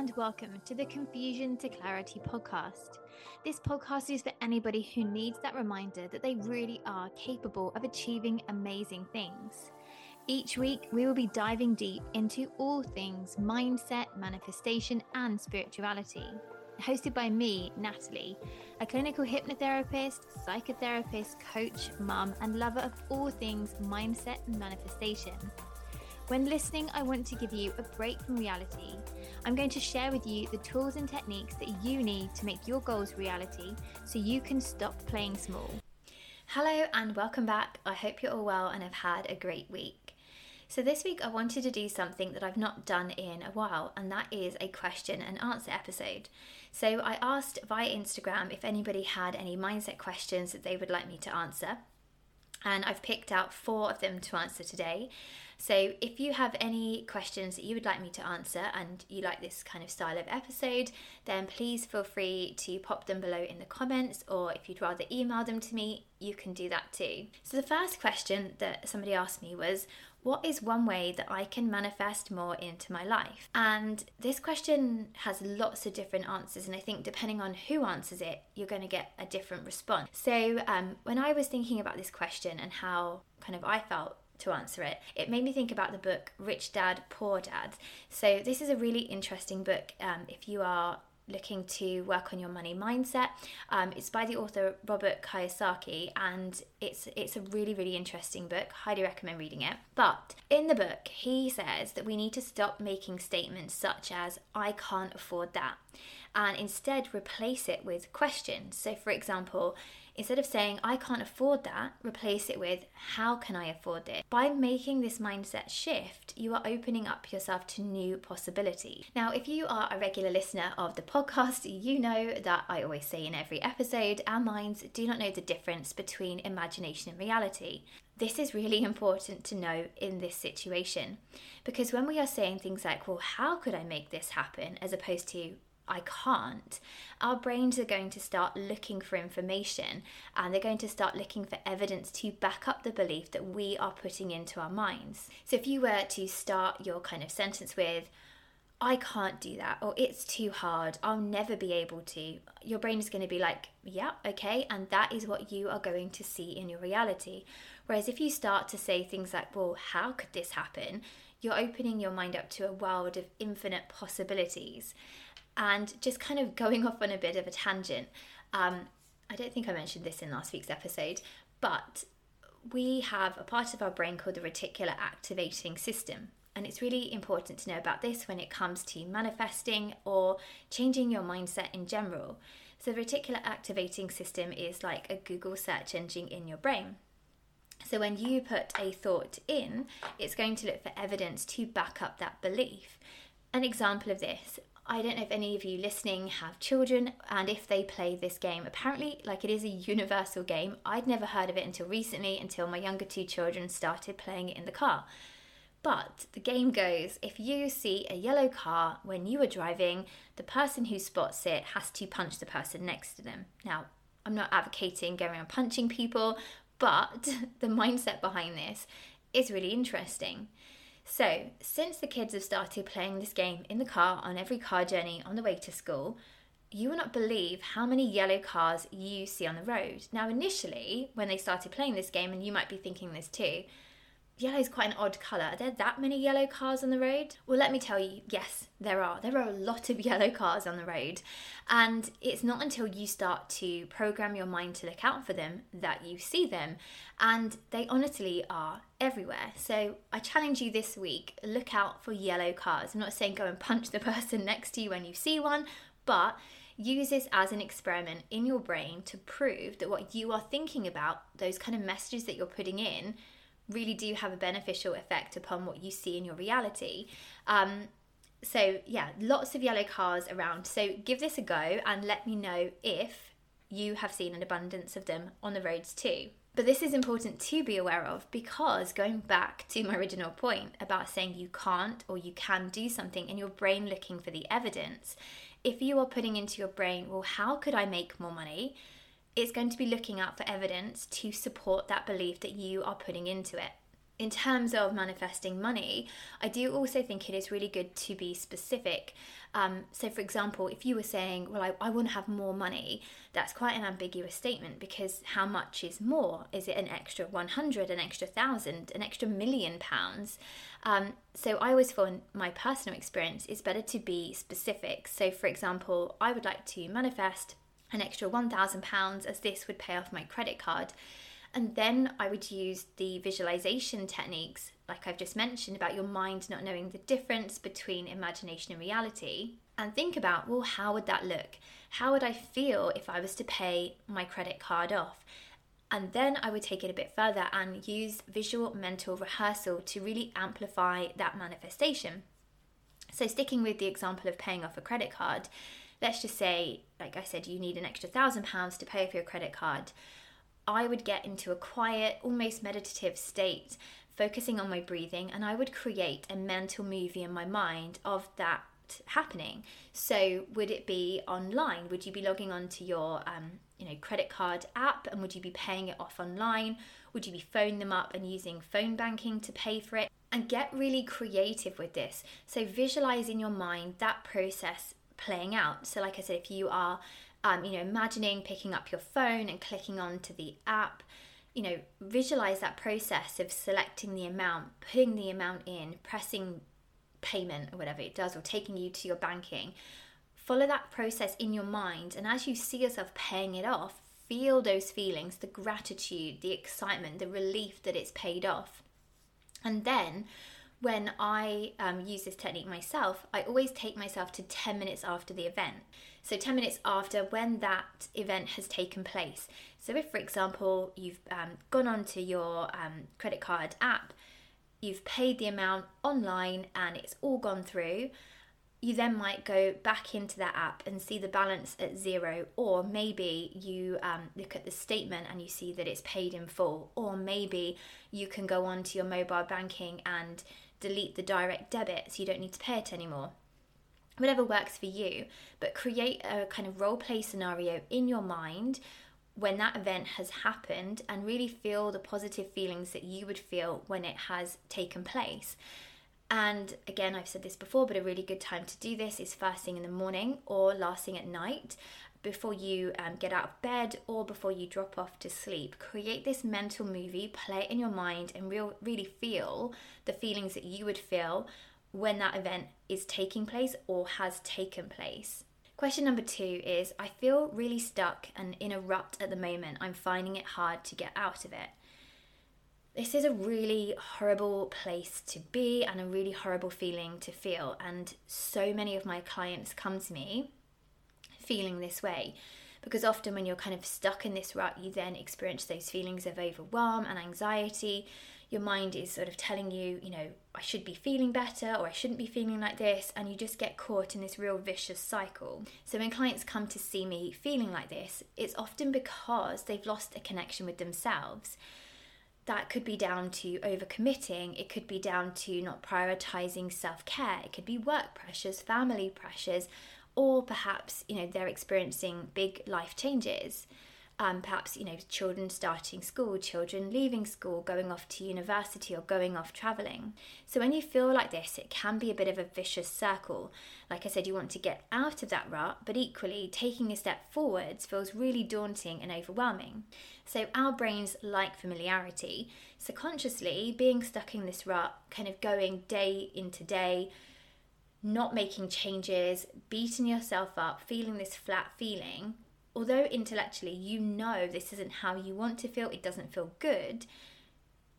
and welcome to the Confusion to Clarity podcast. This podcast is for anybody who needs that reminder that they really are capable of achieving amazing things. Each week, we will be diving deep into all things mindset, manifestation, and spirituality. Hosted by me, Natalie, a clinical hypnotherapist, psychotherapist, coach, mum, and lover of all things mindset and manifestation. When listening, I want to give you a break from reality. I'm going to share with you the tools and techniques that you need to make your goals reality so you can stop playing small. Hello, and welcome back. I hope you're all well and have had a great week. So, this week I wanted to do something that I've not done in a while, and that is a question and answer episode. So, I asked via Instagram if anybody had any mindset questions that they would like me to answer, and I've picked out four of them to answer today. So, if you have any questions that you would like me to answer and you like this kind of style of episode, then please feel free to pop them below in the comments, or if you'd rather email them to me, you can do that too. So, the first question that somebody asked me was, what is one way that I can manifest more into my life? And this question has lots of different answers, and I think depending on who answers it, you're going to get a different response. So, um, when I was thinking about this question and how kind of I felt to answer it. It made me think about the book Rich Dad, Poor Dad. So, this is a really interesting book um, if you are looking to work on your money mindset. Um, it's by the author Robert Kiyosaki, and it's it's a really really interesting book. Highly recommend reading it. But in the book, he says that we need to stop making statements such as "I can't afford that," and instead replace it with questions. So, for example, Instead of saying, I can't afford that, replace it with, How can I afford it? By making this mindset shift, you are opening up yourself to new possibilities. Now, if you are a regular listener of the podcast, you know that I always say in every episode, our minds do not know the difference between imagination and reality. This is really important to know in this situation because when we are saying things like, Well, how could I make this happen? as opposed to, I can't, our brains are going to start looking for information and they're going to start looking for evidence to back up the belief that we are putting into our minds. So if you were to start your kind of sentence with, I can't do that, or it's too hard, I'll never be able to, your brain is going to be like, yeah, okay, and that is what you are going to see in your reality. Whereas if you start to say things like, well, how could this happen? You're opening your mind up to a world of infinite possibilities and just kind of going off on a bit of a tangent. Um, I don't think I mentioned this in last week's episode, but we have a part of our brain called the reticular activating system. And it's really important to know about this when it comes to manifesting or changing your mindset in general. So, the reticular activating system is like a Google search engine in your brain. So, when you put a thought in, it's going to look for evidence to back up that belief. An example of this I don't know if any of you listening have children and if they play this game. Apparently, like it is a universal game. I'd never heard of it until recently, until my younger two children started playing it in the car. But the game goes if you see a yellow car when you are driving, the person who spots it has to punch the person next to them. Now, I'm not advocating going around punching people, but the mindset behind this is really interesting. So, since the kids have started playing this game in the car on every car journey on the way to school, you will not believe how many yellow cars you see on the road. Now, initially, when they started playing this game, and you might be thinking this too, yellow is quite an odd colour. Are there that many yellow cars on the road? Well, let me tell you, yes, there are. There are a lot of yellow cars on the road. And it's not until you start to program your mind to look out for them that you see them. And they honestly are everywhere. So I challenge you this week look out for yellow cars. I'm not saying go and punch the person next to you when you see one, but use this as an experiment in your brain to prove that what you are thinking about, those kind of messages that you're putting in, really do have a beneficial effect upon what you see in your reality. Um, so, yeah, lots of yellow cars around. So, give this a go and let me know if you have seen an abundance of them on the roads too. But this is important to be aware of because going back to my original point about saying you can't or you can do something and your brain looking for the evidence, if you are putting into your brain, well, how could I make more money? it's going to be looking out for evidence to support that belief that you are putting into it. In terms of manifesting money, I do also think it is really good to be specific. Um, so, for example, if you were saying, Well, I, I want to have more money, that's quite an ambiguous statement because how much is more? Is it an extra 100, an extra thousand, an extra million pounds? Um, so, I always find my personal experience is better to be specific. So, for example, I would like to manifest an extra £1,000 as this would pay off my credit card. And then I would use the visualization techniques, like I've just mentioned, about your mind not knowing the difference between imagination and reality. And think about, well, how would that look? How would I feel if I was to pay my credit card off? And then I would take it a bit further and use visual mental rehearsal to really amplify that manifestation. So, sticking with the example of paying off a credit card, let's just say, like I said, you need an extra thousand pounds to pay off your credit card. I would get into a quiet, almost meditative state, focusing on my breathing, and I would create a mental movie in my mind of that happening. So, would it be online? Would you be logging onto your, um, you know, credit card app, and would you be paying it off online? Would you be phoning them up and using phone banking to pay for it? And get really creative with this. So, visualize in your mind that process playing out. So, like I said, if you are um, you know, imagining picking up your phone and clicking onto the app. You know, visualize that process of selecting the amount, putting the amount in, pressing payment or whatever it does, or taking you to your banking. Follow that process in your mind, and as you see yourself paying it off, feel those feelings the gratitude, the excitement, the relief that it's paid off. And then when I um, use this technique myself, I always take myself to 10 minutes after the event. So, 10 minutes after when that event has taken place. So, if, for example, you've um, gone onto your um, credit card app, you've paid the amount online and it's all gone through, you then might go back into that app and see the balance at zero, or maybe you um, look at the statement and you see that it's paid in full, or maybe you can go onto your mobile banking and delete the direct debit so you don't need to pay it anymore. Whatever works for you, but create a kind of role play scenario in your mind when that event has happened and really feel the positive feelings that you would feel when it has taken place. And again, I've said this before, but a really good time to do this is first thing in the morning or last thing at night before you um, get out of bed or before you drop off to sleep. Create this mental movie, play it in your mind, and real, really feel the feelings that you would feel when that event is taking place or has taken place. Question number two is I feel really stuck and in a rut at the moment. I'm finding it hard to get out of it. This is a really horrible place to be and a really horrible feeling to feel. And so many of my clients come to me feeling this way. Because often, when you're kind of stuck in this rut, you then experience those feelings of overwhelm and anxiety. Your mind is sort of telling you, you know, I should be feeling better or I shouldn't be feeling like this, and you just get caught in this real vicious cycle. So, when clients come to see me feeling like this, it's often because they've lost a connection with themselves that could be down to overcommitting. It could be down to not prioritizing self care. It could be work pressures, family pressures, or perhaps you know they're experiencing big life changes. Um, perhaps you know children starting school children leaving school going off to university or going off traveling. So when you feel like this it can be a bit of a vicious circle. Like i said you want to get out of that rut but equally taking a step forwards feels really daunting and overwhelming. So our brains like familiarity. So consciously being stuck in this rut kind of going day into day not making changes, beating yourself up, feeling this flat feeling, although intellectually you know this isn't how you want to feel, it doesn't feel good,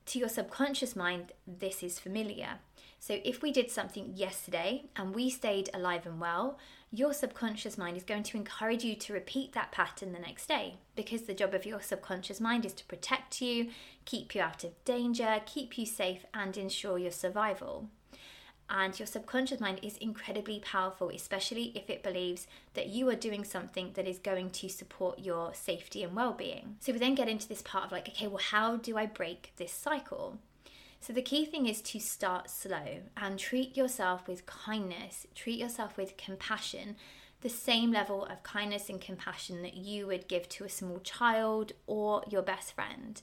to your subconscious mind, this is familiar. So if we did something yesterday and we stayed alive and well, your subconscious mind is going to encourage you to repeat that pattern the next day because the job of your subconscious mind is to protect you, keep you out of danger, keep you safe, and ensure your survival and your subconscious mind is incredibly powerful, especially if it believes that you are doing something that is going to support your safety and well being. So we then get into this part of like, okay, well, how do I break this cycle? So the key thing is to start slow and treat yourself with kindness, treat yourself with compassion, the same level of kindness and compassion that you would give to a small child or your best friend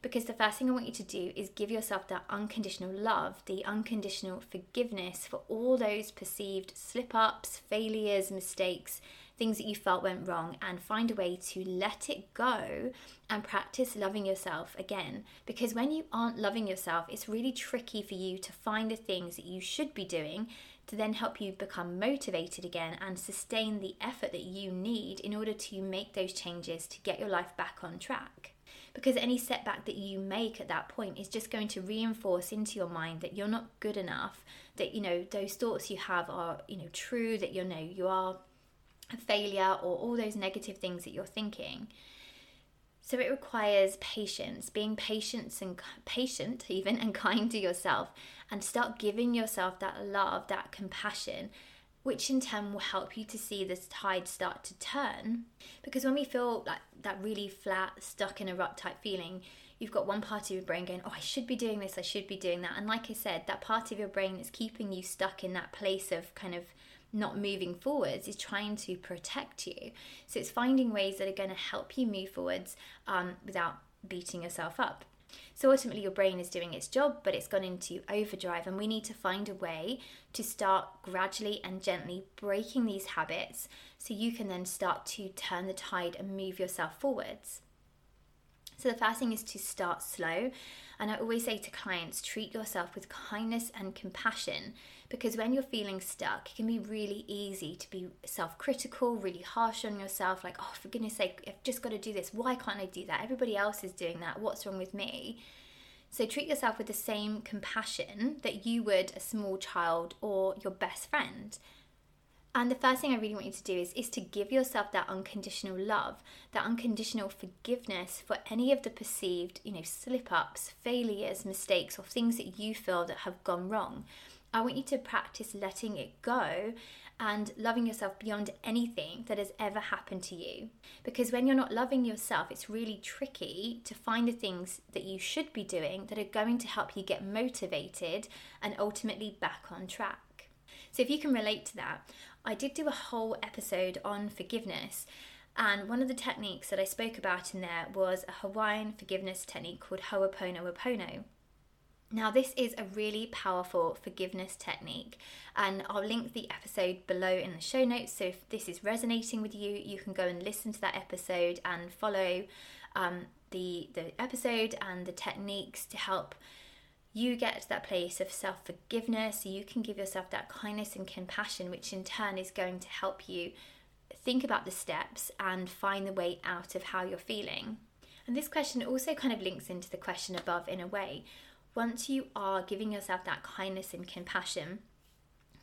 Because the first thing I want you to do is give yourself that unconditional love, the unconditional forgiveness for all those perceived slip ups, failures, mistakes, things that you felt went wrong, and find a way to let it go and practice loving yourself again. Because when you aren't loving yourself, it's really tricky for you to find the things that you should be doing to then help you become motivated again and sustain the effort that you need in order to make those changes to get your life back on track because any setback that you make at that point is just going to reinforce into your mind that you're not good enough that you know those thoughts you have are you know true that you know you are a failure or all those negative things that you're thinking. So it requires patience being patient and patient even and kind to yourself and start giving yourself that love that compassion which in turn will help you to see this tide start to turn. Because when we feel like that really flat, stuck in a rut type feeling, you've got one part of your brain going, Oh, I should be doing this, I should be doing that. And like I said, that part of your brain that's keeping you stuck in that place of kind of not moving forwards is trying to protect you. So it's finding ways that are going to help you move forwards um, without beating yourself up. So ultimately, your brain is doing its job, but it's gone into overdrive, and we need to find a way to start gradually and gently breaking these habits so you can then start to turn the tide and move yourself forwards. So, the first thing is to start slow. And I always say to clients, treat yourself with kindness and compassion because when you're feeling stuck, it can be really easy to be self critical, really harsh on yourself, like, oh, for goodness sake, I've just got to do this. Why can't I do that? Everybody else is doing that. What's wrong with me? So treat yourself with the same compassion that you would a small child or your best friend. And the first thing I really want you to do is, is to give yourself that unconditional love, that unconditional forgiveness for any of the perceived, you know, slip ups, failures, mistakes, or things that you feel that have gone wrong. I want you to practice letting it go and loving yourself beyond anything that has ever happened to you. Because when you're not loving yourself, it's really tricky to find the things that you should be doing that are going to help you get motivated and ultimately back on track. So, if you can relate to that, I did do a whole episode on forgiveness. And one of the techniques that I spoke about in there was a Hawaiian forgiveness technique called Ho'oponopono. Now, this is a really powerful forgiveness technique, and I'll link the episode below in the show notes. So, if this is resonating with you, you can go and listen to that episode and follow um, the, the episode and the techniques to help you get to that place of self forgiveness, so you can give yourself that kindness and compassion, which in turn is going to help you think about the steps and find the way out of how you're feeling. And this question also kind of links into the question above in a way. Once you are giving yourself that kindness and compassion,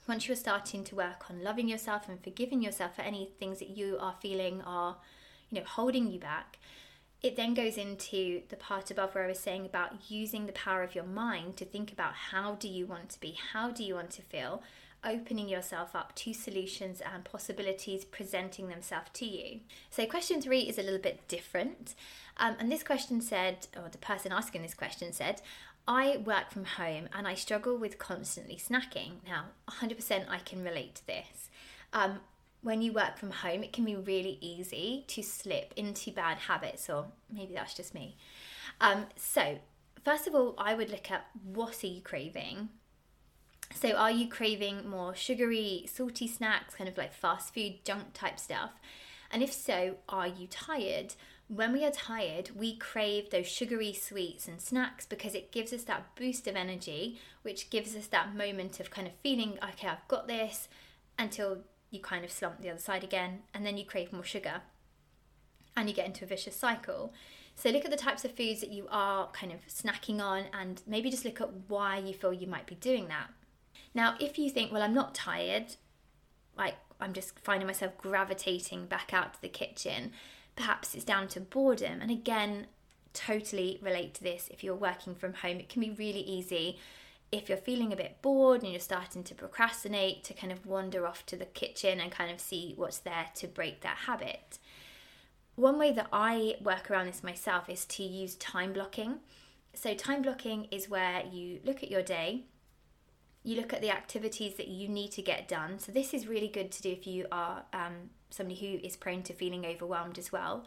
once you're starting to work on loving yourself and forgiving yourself for any things that you are feeling are, you know, holding you back, it then goes into the part above where I was saying about using the power of your mind to think about how do you want to be, how do you want to feel, opening yourself up to solutions and possibilities presenting themselves to you. So, question three is a little bit different. Um, and this question said, or the person asking this question said, I work from home and I struggle with constantly snacking. Now, 100% I can relate to this. Um, when you work from home, it can be really easy to slip into bad habits, or maybe that's just me. Um, so, first of all, I would look at what are you craving? So, are you craving more sugary, salty snacks, kind of like fast food, junk type stuff? And if so, are you tired? When we are tired, we crave those sugary sweets and snacks because it gives us that boost of energy, which gives us that moment of kind of feeling, okay, I've got this, until you kind of slump the other side again, and then you crave more sugar and you get into a vicious cycle. So look at the types of foods that you are kind of snacking on and maybe just look at why you feel you might be doing that. Now, if you think, well, I'm not tired, like I'm just finding myself gravitating back out to the kitchen, perhaps it's down to boredom. And again, totally relate to this if you're working from home. It can be really easy if you're feeling a bit bored and you're starting to procrastinate, to kind of wander off to the kitchen and kind of see what's there to break that habit. One way that I work around this myself is to use time blocking. So, time blocking is where you look at your day, you look at the activities that you need to get done. So, this is really good to do if you are um, somebody who is prone to feeling overwhelmed as well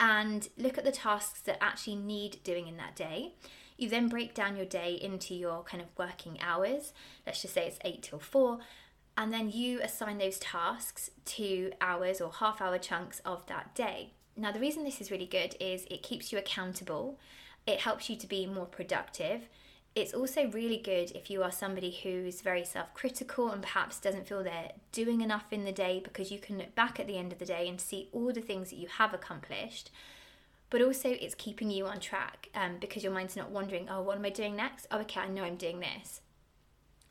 and look at the tasks that actually need doing in that day. You then break down your day into your kind of working hours. Let's just say it's 8 till 4. And then you assign those tasks to hours or half hour chunks of that day. Now, the reason this is really good is it keeps you accountable, it helps you to be more productive. It's also really good if you are somebody who's very self critical and perhaps doesn't feel they're doing enough in the day because you can look back at the end of the day and see all the things that you have accomplished. But also, it's keeping you on track um, because your mind's not wondering, oh, what am I doing next? Oh, okay, I know I'm doing this.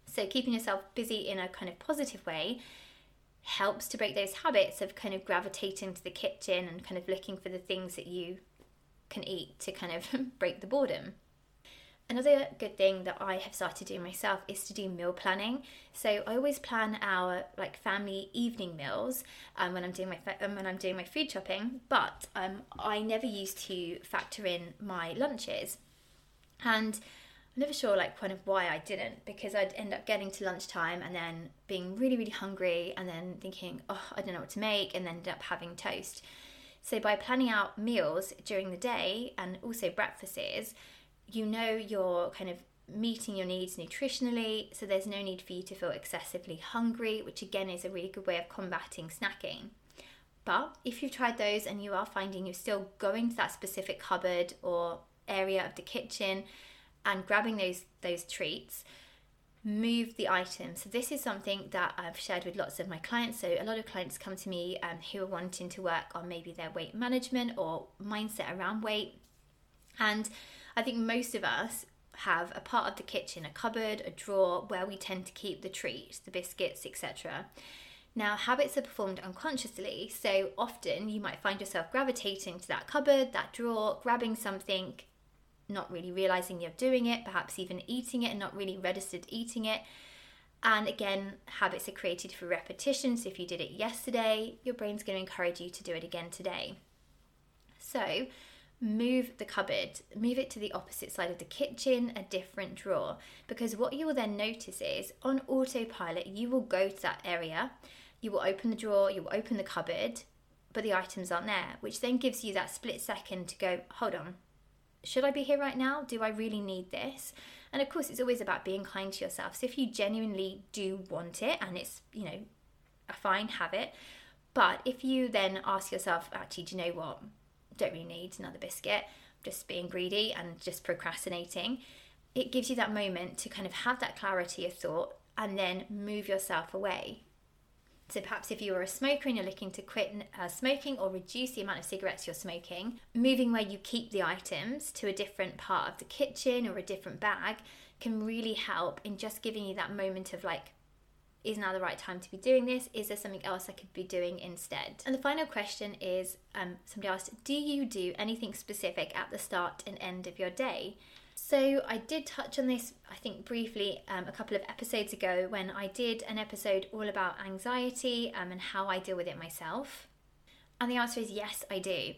So, keeping yourself busy in a kind of positive way helps to break those habits of kind of gravitating to the kitchen and kind of looking for the things that you can eat to kind of break the boredom. Another good thing that I have started doing myself is to do meal planning. So I always plan our like family evening meals um, when I'm doing my um, when I'm doing my food shopping, but um, I never used to factor in my lunches, and I'm never sure like kind of why I didn't because I'd end up getting to lunchtime and then being really really hungry and then thinking oh I don't know what to make and then end up having toast. So by planning out meals during the day and also breakfasts, you know you're kind of meeting your needs nutritionally, so there's no need for you to feel excessively hungry, which again is a really good way of combating snacking. But if you've tried those and you are finding you're still going to that specific cupboard or area of the kitchen and grabbing those those treats move the item. So this is something that i've shared with lots of my clients. So a lot of clients come to me um, who are wanting to work on maybe their weight management or mindset around weight. And i think most of us have a part of the kitchen a cupboard a drawer where we tend to keep the treats the biscuits etc now, habits are performed unconsciously, so often you might find yourself gravitating to that cupboard, that drawer, grabbing something, not really realizing you're doing it, perhaps even eating it and not really registered eating it. And again, habits are created for repetition. So if you did it yesterday, your brain's going to encourage you to do it again today. So move the cupboard, move it to the opposite side of the kitchen, a different drawer. Because what you will then notice is on autopilot, you will go to that area, you will open the drawer, you will open the cupboard, but the items aren't there, which then gives you that split second to go, hold on, should I be here right now? Do I really need this? And of course, it's always about being kind to yourself. So if you genuinely do want it and it's, you know, a fine habit, but if you then ask yourself, actually, do you know what? Don't really need another biscuit, just being greedy and just procrastinating, it gives you that moment to kind of have that clarity of thought and then move yourself away. So perhaps if you are a smoker and you're looking to quit uh, smoking or reduce the amount of cigarettes you're smoking, moving where you keep the items to a different part of the kitchen or a different bag can really help in just giving you that moment of like, is now the right time to be doing this? Is there something else I could be doing instead? And the final question is um, somebody asked, Do you do anything specific at the start and end of your day? So, I did touch on this, I think, briefly um, a couple of episodes ago when I did an episode all about anxiety um, and how I deal with it myself. And the answer is yes, I do.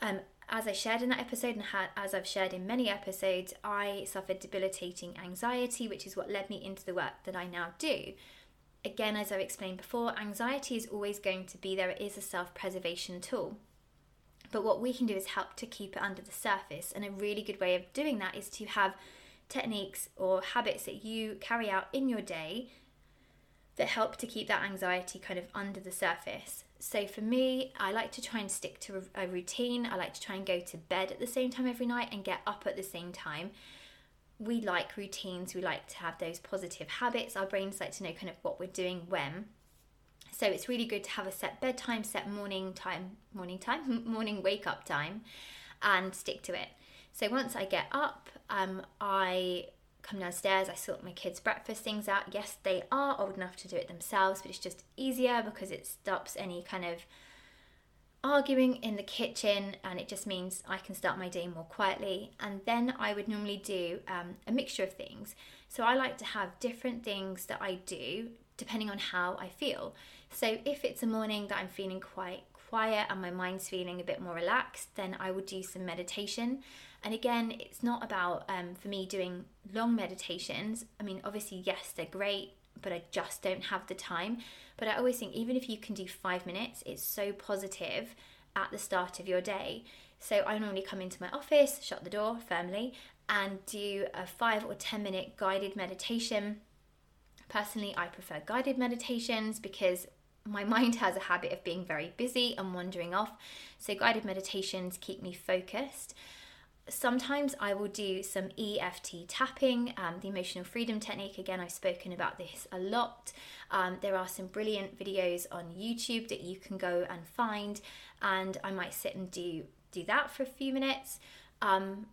Um, as I shared in that episode, and as I've shared in many episodes, I suffered debilitating anxiety, which is what led me into the work that I now do. Again, as I've explained before, anxiety is always going to be there, it is a self preservation tool. But what we can do is help to keep it under the surface. And a really good way of doing that is to have techniques or habits that you carry out in your day that help to keep that anxiety kind of under the surface. So for me, I like to try and stick to a routine. I like to try and go to bed at the same time every night and get up at the same time. We like routines, we like to have those positive habits. Our brains like to know kind of what we're doing when. So it's really good to have a set bedtime, set morning time, morning time, morning wake up time, and stick to it. So once I get up, um, I come downstairs, I sort my kids' breakfast things out. Yes, they are old enough to do it themselves, but it's just easier because it stops any kind of arguing in the kitchen and it just means I can start my day more quietly. And then I would normally do um, a mixture of things. So I like to have different things that I do depending on how I feel. So if it's a morning that I'm feeling quite quiet and my mind's feeling a bit more relaxed, then I would do some meditation. And again, it's not about um, for me doing long meditations. I mean, obviously, yes, they're great, but I just don't have the time. But I always think even if you can do five minutes, it's so positive at the start of your day. So I normally come into my office, shut the door firmly, and do a five or 10 minute guided meditation. Personally, I prefer guided meditations because my mind has a habit of being very busy and wandering off. So, guided meditations keep me focused. Sometimes I will do some EFT tapping, um, the emotional freedom technique. Again, I've spoken about this a lot. Um, there are some brilliant videos on YouTube that you can go and find, and I might sit and do do that for a few minutes. Um,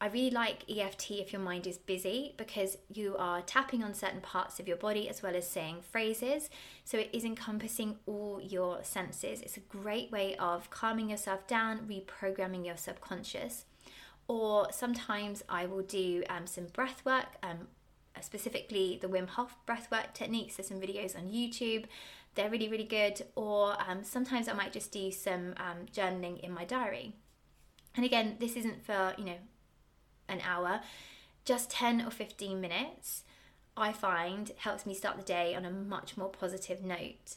I really like EFT if your mind is busy because you are tapping on certain parts of your body as well as saying phrases. So it is encompassing all your senses. It's a great way of calming yourself down, reprogramming your subconscious. Or sometimes I will do um, some breath work, um, specifically the Wim Hof breath work techniques. There's some videos on YouTube. They're really, really good. Or um, sometimes I might just do some um, journaling in my diary. And again, this isn't for, you know, an hour, just 10 or 15 minutes, I find helps me start the day on a much more positive note.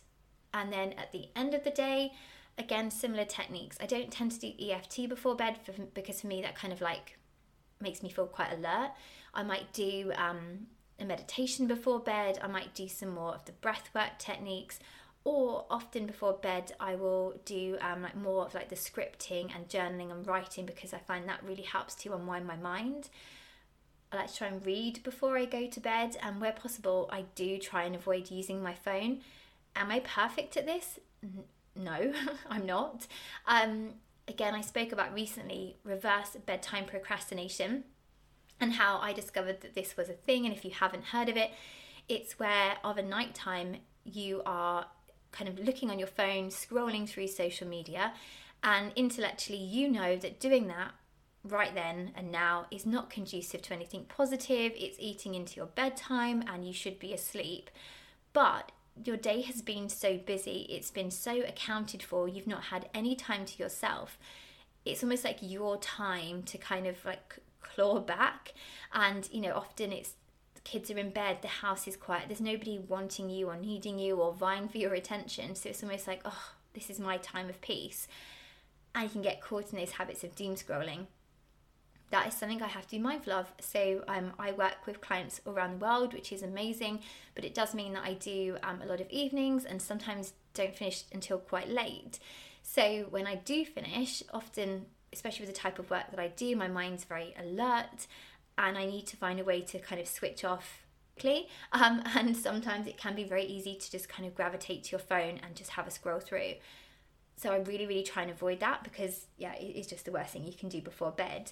And then at the end of the day, again, similar techniques. I don't tend to do EFT before bed for, because for me that kind of like makes me feel quite alert. I might do um, a meditation before bed, I might do some more of the breathwork techniques, or often before bed i will do um, like more of like the scripting and journaling and writing because i find that really helps to unwind my mind. I like to try and read before i go to bed and where possible i do try and avoid using my phone. Am i perfect at this no i'm not um, again i spoke about recently reverse bedtime procrastination and how i discovered that this was a thing and if you haven't heard of it it's where of a night time you are kind of looking on your phone, scrolling through social media, and intellectually you know that doing that right then and now is not conducive to anything positive. It's eating into your bedtime and you should be asleep. But your day has been so busy, it's been so accounted for, you've not had any time to yourself. It's almost like your time to kind of like claw back. And, you know, often it's kids are in bed, the house is quiet, there's nobody wanting you or needing you or vying for your attention. So it's almost like, oh, this is my time of peace. And you can get caught in those habits of doom scrolling. That is something I have to be mindful of. So um, I work with clients around the world, which is amazing, but it does mean that I do um, a lot of evenings and sometimes don't finish until quite late. So when I do finish, often, especially with the type of work that I do, my mind's very alert and I need to find a way to kind of switch off. Um, and sometimes it can be very easy to just kind of gravitate to your phone and just have a scroll through. So I really, really try and avoid that because, yeah, it's just the worst thing you can do before bed.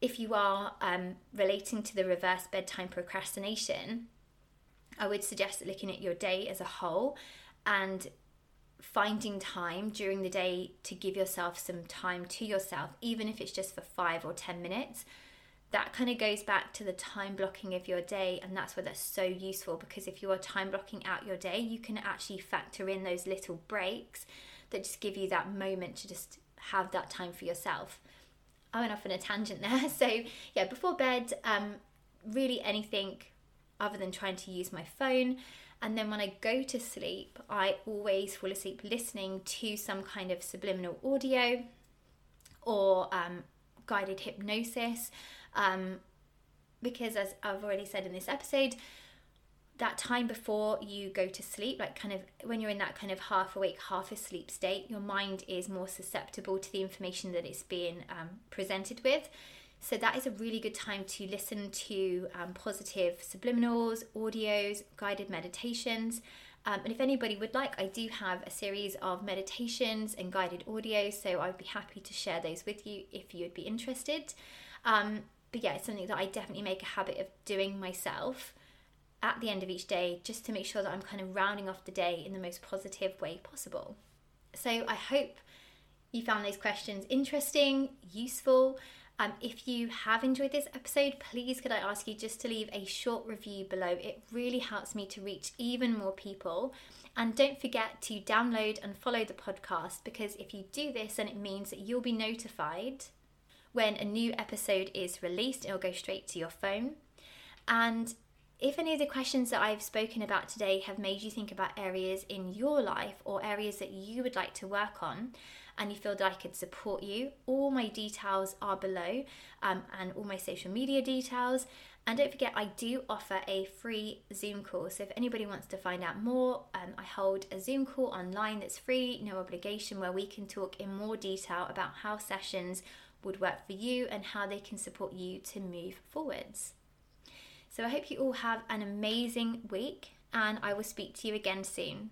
If you are um, relating to the reverse bedtime procrastination, I would suggest looking at your day as a whole and finding time during the day to give yourself some time to yourself, even if it's just for five or 10 minutes. That kind of goes back to the time blocking of your day and that's where that's so useful because if you are time blocking out your day you can actually factor in those little breaks that just give you that moment to just have that time for yourself i went off on a tangent there so yeah before bed um, really anything other than trying to use my phone and then when I go to sleep, I always fall asleep listening to some kind of subliminal audio or um, guided hypnosis. Um, because, as I've already said in this episode, that time before you go to sleep, like kind of when you're in that kind of half awake, half asleep state, your mind is more susceptible to the information that it's being um, presented with. So, that is a really good time to listen to um, positive subliminals, audios, guided meditations. Um, and if anybody would like, I do have a series of meditations and guided audios, so I'd be happy to share those with you if you would be interested. Um, but yeah, it's something that I definitely make a habit of doing myself at the end of each day just to make sure that I'm kind of rounding off the day in the most positive way possible. So I hope you found those questions interesting, useful. Um, if you have enjoyed this episode, please could I ask you just to leave a short review below? It really helps me to reach even more people. And don't forget to download and follow the podcast because if you do this, then it means that you'll be notified when a new episode is released, it'll go straight to your phone. And if any of the questions that I've spoken about today have made you think about areas in your life or areas that you would like to work on, and you feel that I could support you, all my details are below um, and all my social media details. And don't forget, I do offer a free Zoom call. So if anybody wants to find out more, um, I hold a Zoom call online that's free, no obligation, where we can talk in more detail about how sessions would work for you and how they can support you to move forwards. So I hope you all have an amazing week, and I will speak to you again soon.